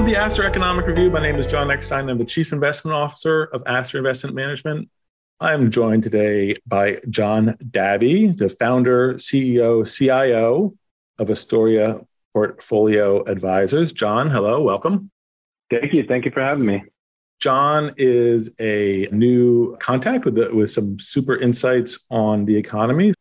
Welcome to the Astor Economic Review. My name is John Eckstein. I'm the Chief Investment Officer of Astor Investment Management. I'm joined today by John Davi, the founder, CEO, CIO of Astoria Portfolio Advisors. John, hello, welcome. Thank you. Thank you for having me. John is a new contact with, the, with some super insights on the economy.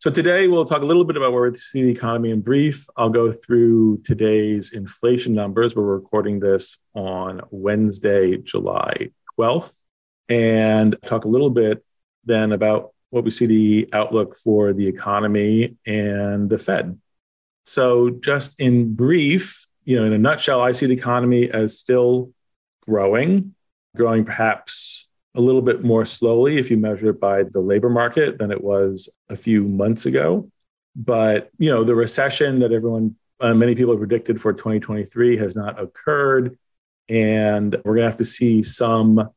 So today we'll talk a little bit about where we see the economy in brief. I'll go through today's inflation numbers. We're recording this on Wednesday, July 12th, and talk a little bit then about what we see the outlook for the economy and the Fed. So just in brief, you know, in a nutshell, I see the economy as still growing, growing perhaps a little bit more slowly if you measure it by the labor market than it was a few months ago. But you know, the recession that everyone, uh, many people predicted for 2023 has not occurred, and we're going to have to see some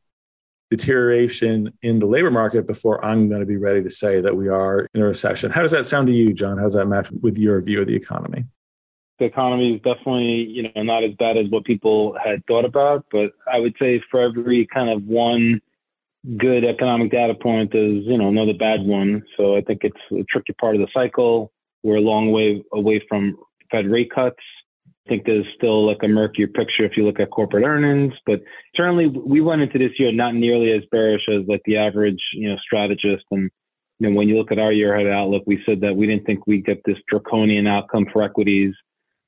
deterioration in the labor market before I'm going to be ready to say that we are in a recession. How does that sound to you, John? How does that match with your view of the economy? The economy is definitely, you know, not as bad as what people had thought about, but I would say for every kind of one good economic data point is, you know, another bad one. So I think it's a tricky part of the cycle. We're a long way away from Fed rate cuts. I think there's still like a murkier picture if you look at corporate earnings, but certainly we went into this year not nearly as bearish as like the average, you know, strategist. And you know, when you look at our year ahead outlook, we said that we didn't think we'd get this draconian outcome for equities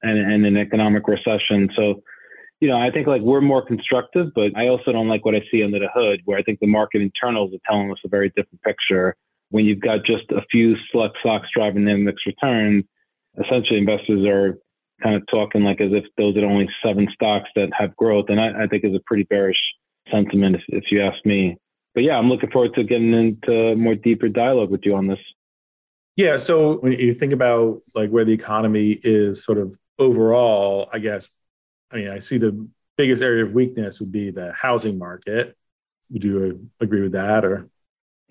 and, and an economic recession. So you know, I think like we're more constructive, but I also don't like what I see under the hood, where I think the market internals are telling us a very different picture. When you've got just a few select stocks driving the index returns, essentially investors are kind of talking like as if those are only seven stocks that have growth, and I, I think is a pretty bearish sentiment if, if you ask me. But yeah, I'm looking forward to getting into more deeper dialogue with you on this. Yeah. So when you think about like where the economy is sort of overall, I guess I mean, I see the biggest area of weakness would be the housing market. Would you agree with that or?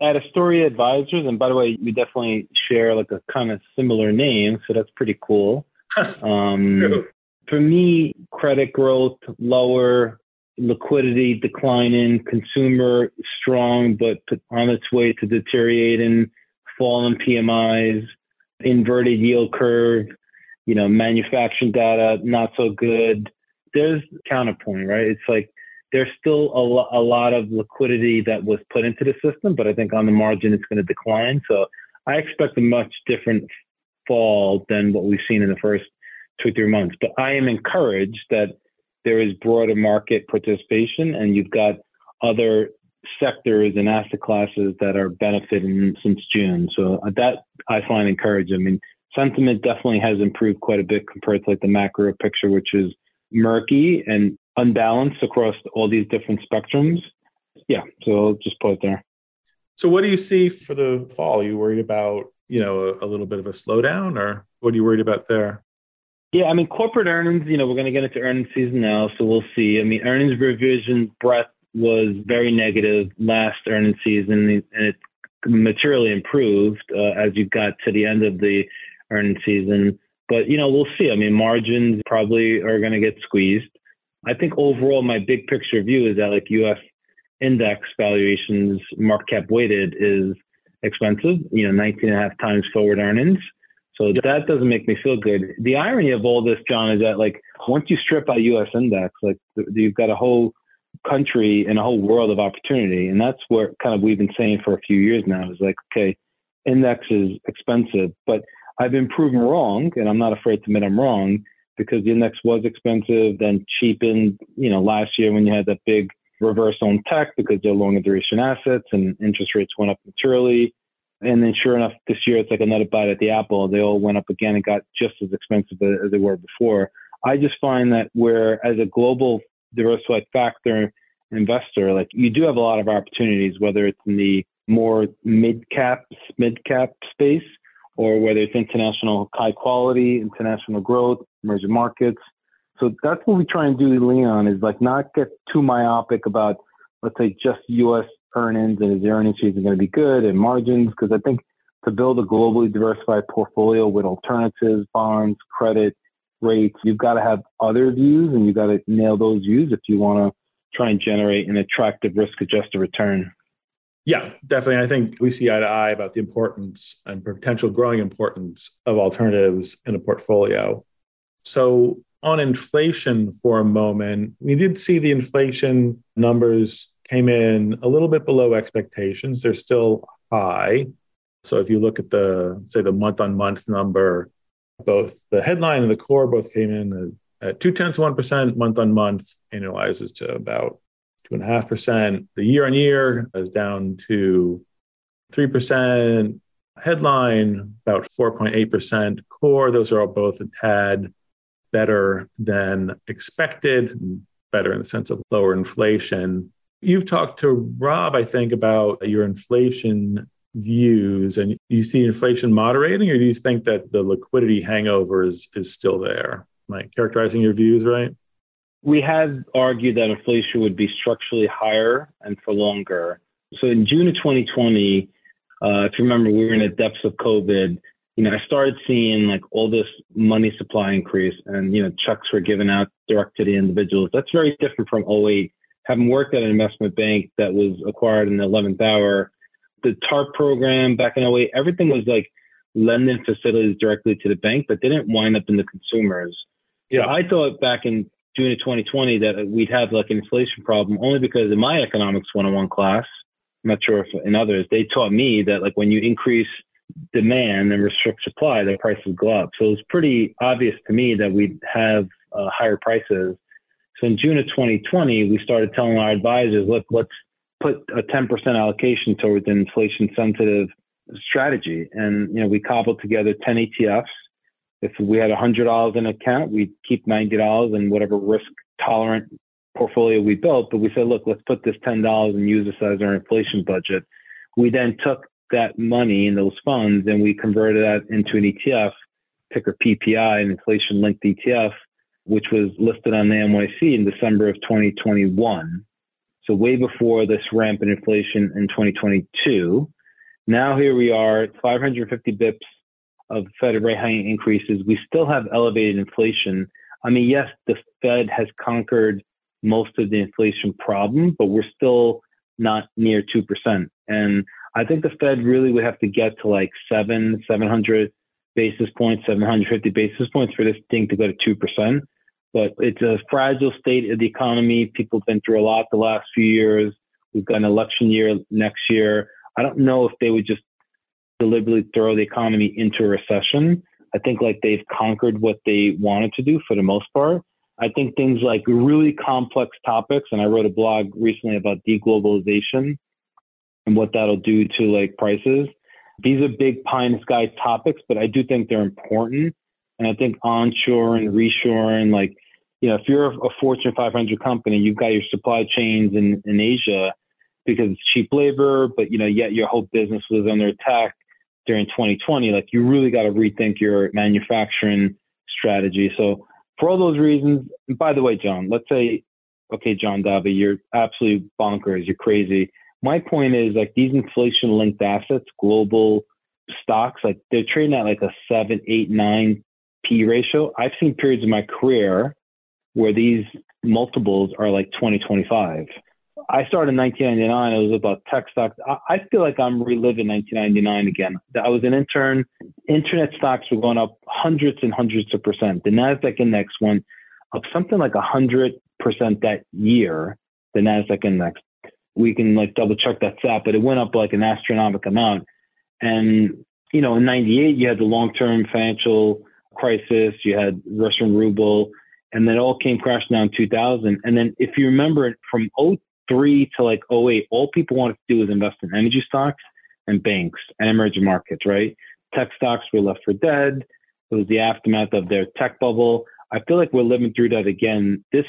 At Astoria Advisors, and by the way, we definitely share like a kind of similar name, so that's pretty cool. um, for me, credit growth lower, liquidity declining, consumer strong but on its way to deteriorating, falling PMIs, inverted yield curve, you know, manufacturing data not so good, there's counterpoint, right? It's like there's still a, lo- a lot of liquidity that was put into the system, but I think on the margin it's going to decline. So I expect a much different fall than what we've seen in the first two three months. But I am encouraged that there is broader market participation and you've got other sectors and asset classes that are benefiting since June. So that I find encouraging. I mean, sentiment definitely has improved quite a bit compared to like the macro picture, which is murky and unbalanced across all these different spectrums. Yeah, so I'll just put it there. So, what do you see for the fall? Are you worried about you know a, a little bit of a slowdown, or what are you worried about there? Yeah, I mean, corporate earnings. You know, we're going to get into earnings season now, so we'll see. I mean, earnings revision breadth was very negative last earnings season, and it materially improved uh, as you got to the end of the earnings season. But, you know, we'll see. I mean, margins probably are going to get squeezed. I think overall, my big picture view is that like US index valuations, market cap weighted, is expensive, you know, 19 and a half times forward earnings. So that doesn't make me feel good. The irony of all this, John, is that like once you strip out US index, like you've got a whole country and a whole world of opportunity. And that's what kind of we've been saying for a few years now is like, okay, index is expensive, but I've been proven wrong, and I'm not afraid to admit I'm wrong because the index was expensive, then cheapened, you know, last year when you had that big reverse on tech because they're longer duration assets and interest rates went up materially. And then sure enough, this year it's like another bite at the apple. They all went up again and got just as expensive as they were before. I just find that where as a global diversified factor investor, like you do have a lot of opportunities, whether it's in the more mid cap, mid cap space or whether it's international high quality, international growth, emerging markets. So that's what we try and do, Leon, is like not get too myopic about, let's say, just U.S. earnings and is the earnings season going to be good and margins? Because I think to build a globally diversified portfolio with alternatives, bonds, credit, rates, you've got to have other views and you've got to nail those views if you want to try and generate an attractive risk adjusted return. Yeah, definitely. I think we see eye to eye about the importance and potential growing importance of alternatives in a portfolio. So, on inflation for a moment, we did see the inflation numbers came in a little bit below expectations. They're still high. So, if you look at the, say, the month on month number, both the headline and the core both came in at two tenths of 1% month on month, annualizes to about 2.5%. The year on year is down to 3%. Headline, about 4.8%. Core, those are all both a tad better than expected, better in the sense of lower inflation. You've talked to Rob, I think, about your inflation views, and you see inflation moderating, or do you think that the liquidity hangover is, is still there? Am I characterizing your views right? We had argued that inflation would be structurally higher and for longer. So in June of 2020, uh, if you remember, we were in the depths of COVID. You know, I started seeing like all this money supply increase, and you know, checks were given out direct to the individuals. That's very different from 08. Having worked at an investment bank that was acquired in the 11th hour, the TARP program back in 08, everything was like lending facilities directly to the bank, but didn't wind up in the consumers. Yeah. So I thought back in June of 2020 that we'd have like an inflation problem only because in my economics 101 class, I'm not sure if in others, they taught me that like when you increase demand and restrict supply, the prices go up. So it was pretty obvious to me that we'd have uh, higher prices. So in June of 2020, we started telling our advisors, look, let's put a 10% allocation towards an inflation sensitive strategy. And, you know, we cobbled together 10 ETFs if we had $100 in account, we'd keep $90 in whatever risk tolerant portfolio we built. But we said, look, let's put this $10 and use this as our inflation budget. We then took that money in those funds and we converted that into an ETF, ticker PPI, an inflation linked ETF, which was listed on the NYSE in December of 2021. So way before this ramp in inflation in 2022. Now here we are, 550 bips of Fed rate hike increases, we still have elevated inflation. I mean, yes, the Fed has conquered most of the inflation problem, but we're still not near 2%. And I think the Fed really would have to get to like seven, 700 basis points, 750 basis points for this thing to go to 2%. But it's a fragile state of the economy. People have been through a lot the last few years. We've got an election year next year. I don't know if they would just deliberately throw the economy into a recession. I think like they've conquered what they wanted to do for the most part. I think things like really complex topics, and I wrote a blog recently about deglobalization and what that'll do to like prices. These are big pie in the sky topics, but I do think they're important. And I think onshore and reshore and like, you know, if you're a Fortune 500 company, you've got your supply chains in, in Asia because it's cheap labor, but you know, yet your whole business was under attack during 2020, like you really got to rethink your manufacturing strategy. So for all those reasons, by the way, John, let's say, okay, John Davi, you're absolutely bonkers, you're crazy. My point is like these inflation linked assets, global stocks, like they're trading at like a seven, eight, nine P ratio. I've seen periods in my career where these multiples are like 20, 25. I started in 1999. It was about tech stocks. I, feel like I'm reliving 1999 again. I was an intern. Internet stocks were going up hundreds and hundreds of percent. The Nasdaq index went up something like hundred percent that year. The Nasdaq index. We can like double check that stat, but it went up like an astronomical amount. And you know, in '98 you had the long-term financial crisis. You had Russian ruble and then it all came crashing down in 2000. And then if you remember from oh 03 to like 08, all people wanted to do was invest in energy stocks and banks and emerging markets, right? Tech stocks were left for dead. It was the aftermath of their tech bubble. I feel like we're living through that again this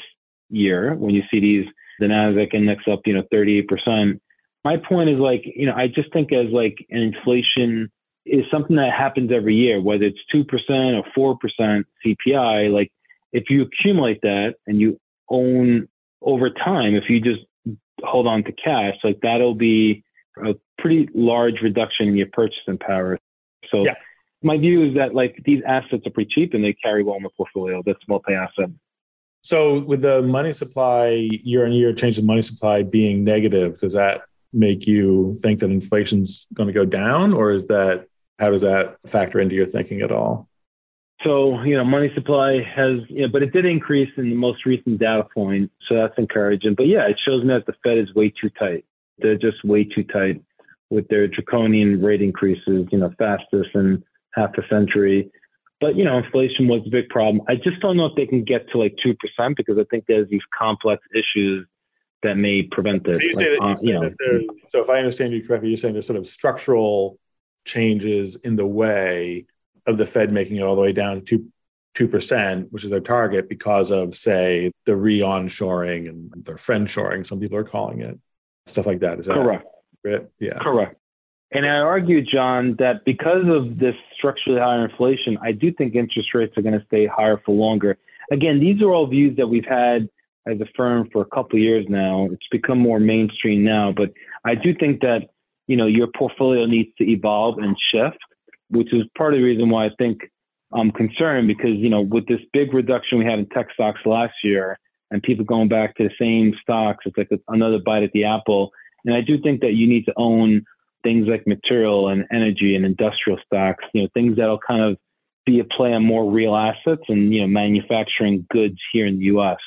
year when you see these, the NASDAQ index up, you know, 38%. My point is like, you know, I just think as like an inflation is something that happens every year, whether it's 2% or 4% CPI, like if you accumulate that and you own over time, if you just hold on to cash, like that'll be a pretty large reduction in your purchasing power. So yeah. my view is that like these assets are pretty cheap and they carry well in the portfolio. That's multi-asset. So with the money supply year on year change in money supply being negative, does that make you think that inflation's going to go down, or is that how does that factor into your thinking at all? So, you know, money supply has, you know, but it did increase in the most recent data point. So that's encouraging. But yeah, it shows me that the Fed is way too tight. They're just way too tight with their draconian rate increases, you know, fastest in half a century. But, you know, inflation was a big problem. I just don't know if they can get to like 2% because I think there's these complex issues that may prevent this. So, you like, say that, uh, you say that so if I understand you correctly, you're saying there's sort of structural changes in the way of the Fed making it all the way down to two percent, which is their target, because of say the re-onshoring and their friendshoring, some people are calling it, stuff like that. Is that correct? Right? Yeah. Correct. And I argue, John, that because of this structurally higher inflation, I do think interest rates are going to stay higher for longer. Again, these are all views that we've had as a firm for a couple of years now. It's become more mainstream now, but I do think that you know your portfolio needs to evolve and shift which is part of the reason why I think I'm concerned because, you know, with this big reduction we had in tech stocks last year and people going back to the same stocks, it's like another bite at the apple. And I do think that you need to own things like material and energy and industrial stocks, you know, things that'll kind of be a play on more real assets and, you know, manufacturing goods here in the US.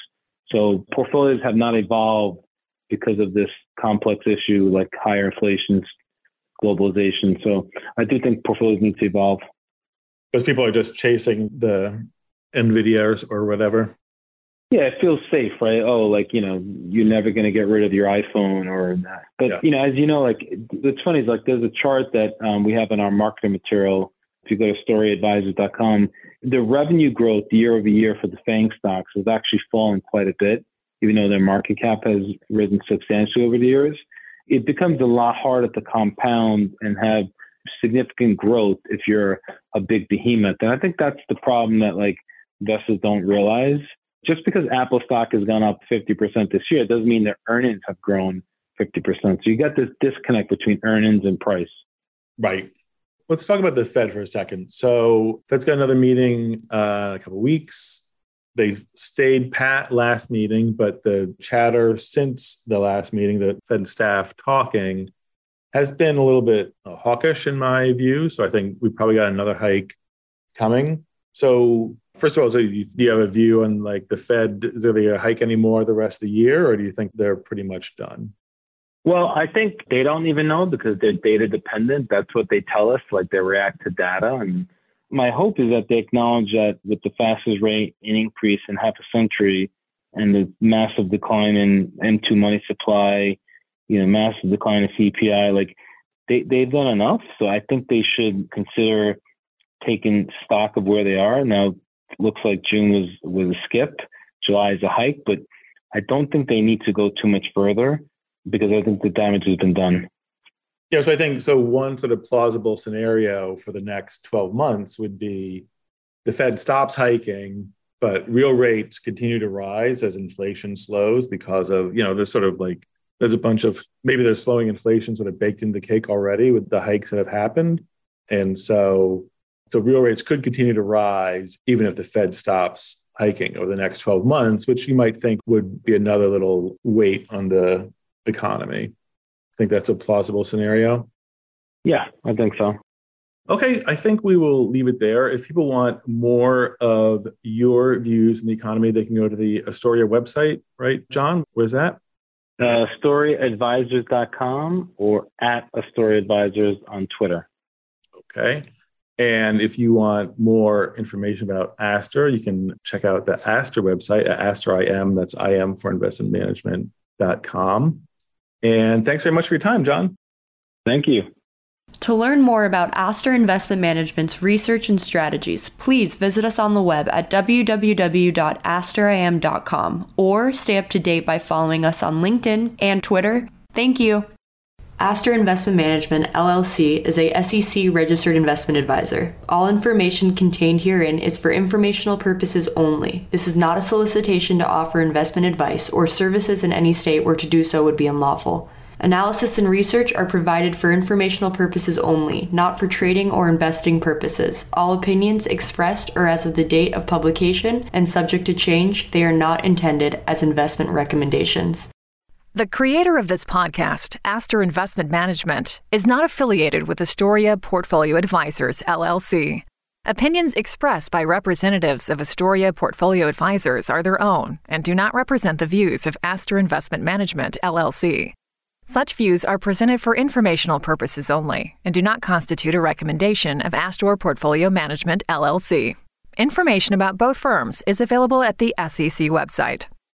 So portfolios have not evolved because of this complex issue like higher inflation, globalization. So I do think portfolios need to evolve. Because people are just chasing the Nvidia or, whatever. Yeah, it feels safe, right? Oh, like, you know, you're never going to get rid of your iPhone or that. But, yeah. you know, as you know, like, what's funny is like there's a chart that um, we have in our marketing material. If you go to storyadvisors.com, the revenue growth year over year for the FANG stocks has actually fallen quite a bit, even though their market cap has risen substantially over the years it becomes a lot harder to compound and have significant growth if you're a big behemoth. And I think that's the problem that like investors don't realize. Just because Apple stock has gone up 50% this year doesn't mean their earnings have grown 50%. So you got this disconnect between earnings and price. Right. Let's talk about the Fed for a second. So Fed's got another meeting uh, in a couple weeks. They stayed pat last meeting, but the chatter since the last meeting, the Fed staff talking, has been a little bit uh, hawkish in my view. So I think we probably got another hike coming. So first of all, so do you have a view on like the Fed? Is there going to be a hike anymore the rest of the year, or do you think they're pretty much done? Well, I think they don't even know because they're data dependent. That's what they tell us. Like they react to data, and my hope is that they acknowledge that with the fastest rate in increase in half a century and the massive decline in M2 money supply, you know, massive decline in CPI, like they, they've done enough. So I think they should consider taking stock of where they are. Now, looks like June was, was a skip. July is a hike, but I don't think they need to go too much further because I think the damage has been done. Yeah, so I think so. One sort of plausible scenario for the next 12 months would be the Fed stops hiking, but real rates continue to rise as inflation slows because of, you know, there's sort of like, there's a bunch of maybe there's slowing inflation sort of baked into the cake already with the hikes that have happened. And so, so real rates could continue to rise even if the Fed stops hiking over the next 12 months, which you might think would be another little weight on the economy think that's a plausible scenario? Yeah, I think so. Okay, I think we will leave it there. If people want more of your views in the economy, they can go to the Astoria website, right, John? Where's that? Uh, storyadvisors.com or at Astoria Advisors on Twitter. Okay. And if you want more information about Astor, you can check out the Astor website at AstorIM. That's IM for investment management.com. And thanks very much for your time, John. Thank you. To learn more about Astor Investment Management's research and strategies, please visit us on the web at www.astorim.com or stay up to date by following us on LinkedIn and Twitter. Thank you. Astor Investment Management LLC is a SEC registered investment advisor. All information contained herein is for informational purposes only. This is not a solicitation to offer investment advice or services in any state where to do so would be unlawful. Analysis and research are provided for informational purposes only, not for trading or investing purposes. All opinions expressed are as of the date of publication and subject to change. They are not intended as investment recommendations. The creator of this podcast, Astor Investment Management, is not affiliated with Astoria Portfolio Advisors, LLC. Opinions expressed by representatives of Astoria Portfolio Advisors are their own and do not represent the views of Astor Investment Management, LLC. Such views are presented for informational purposes only and do not constitute a recommendation of Astor Portfolio Management, LLC. Information about both firms is available at the SEC website.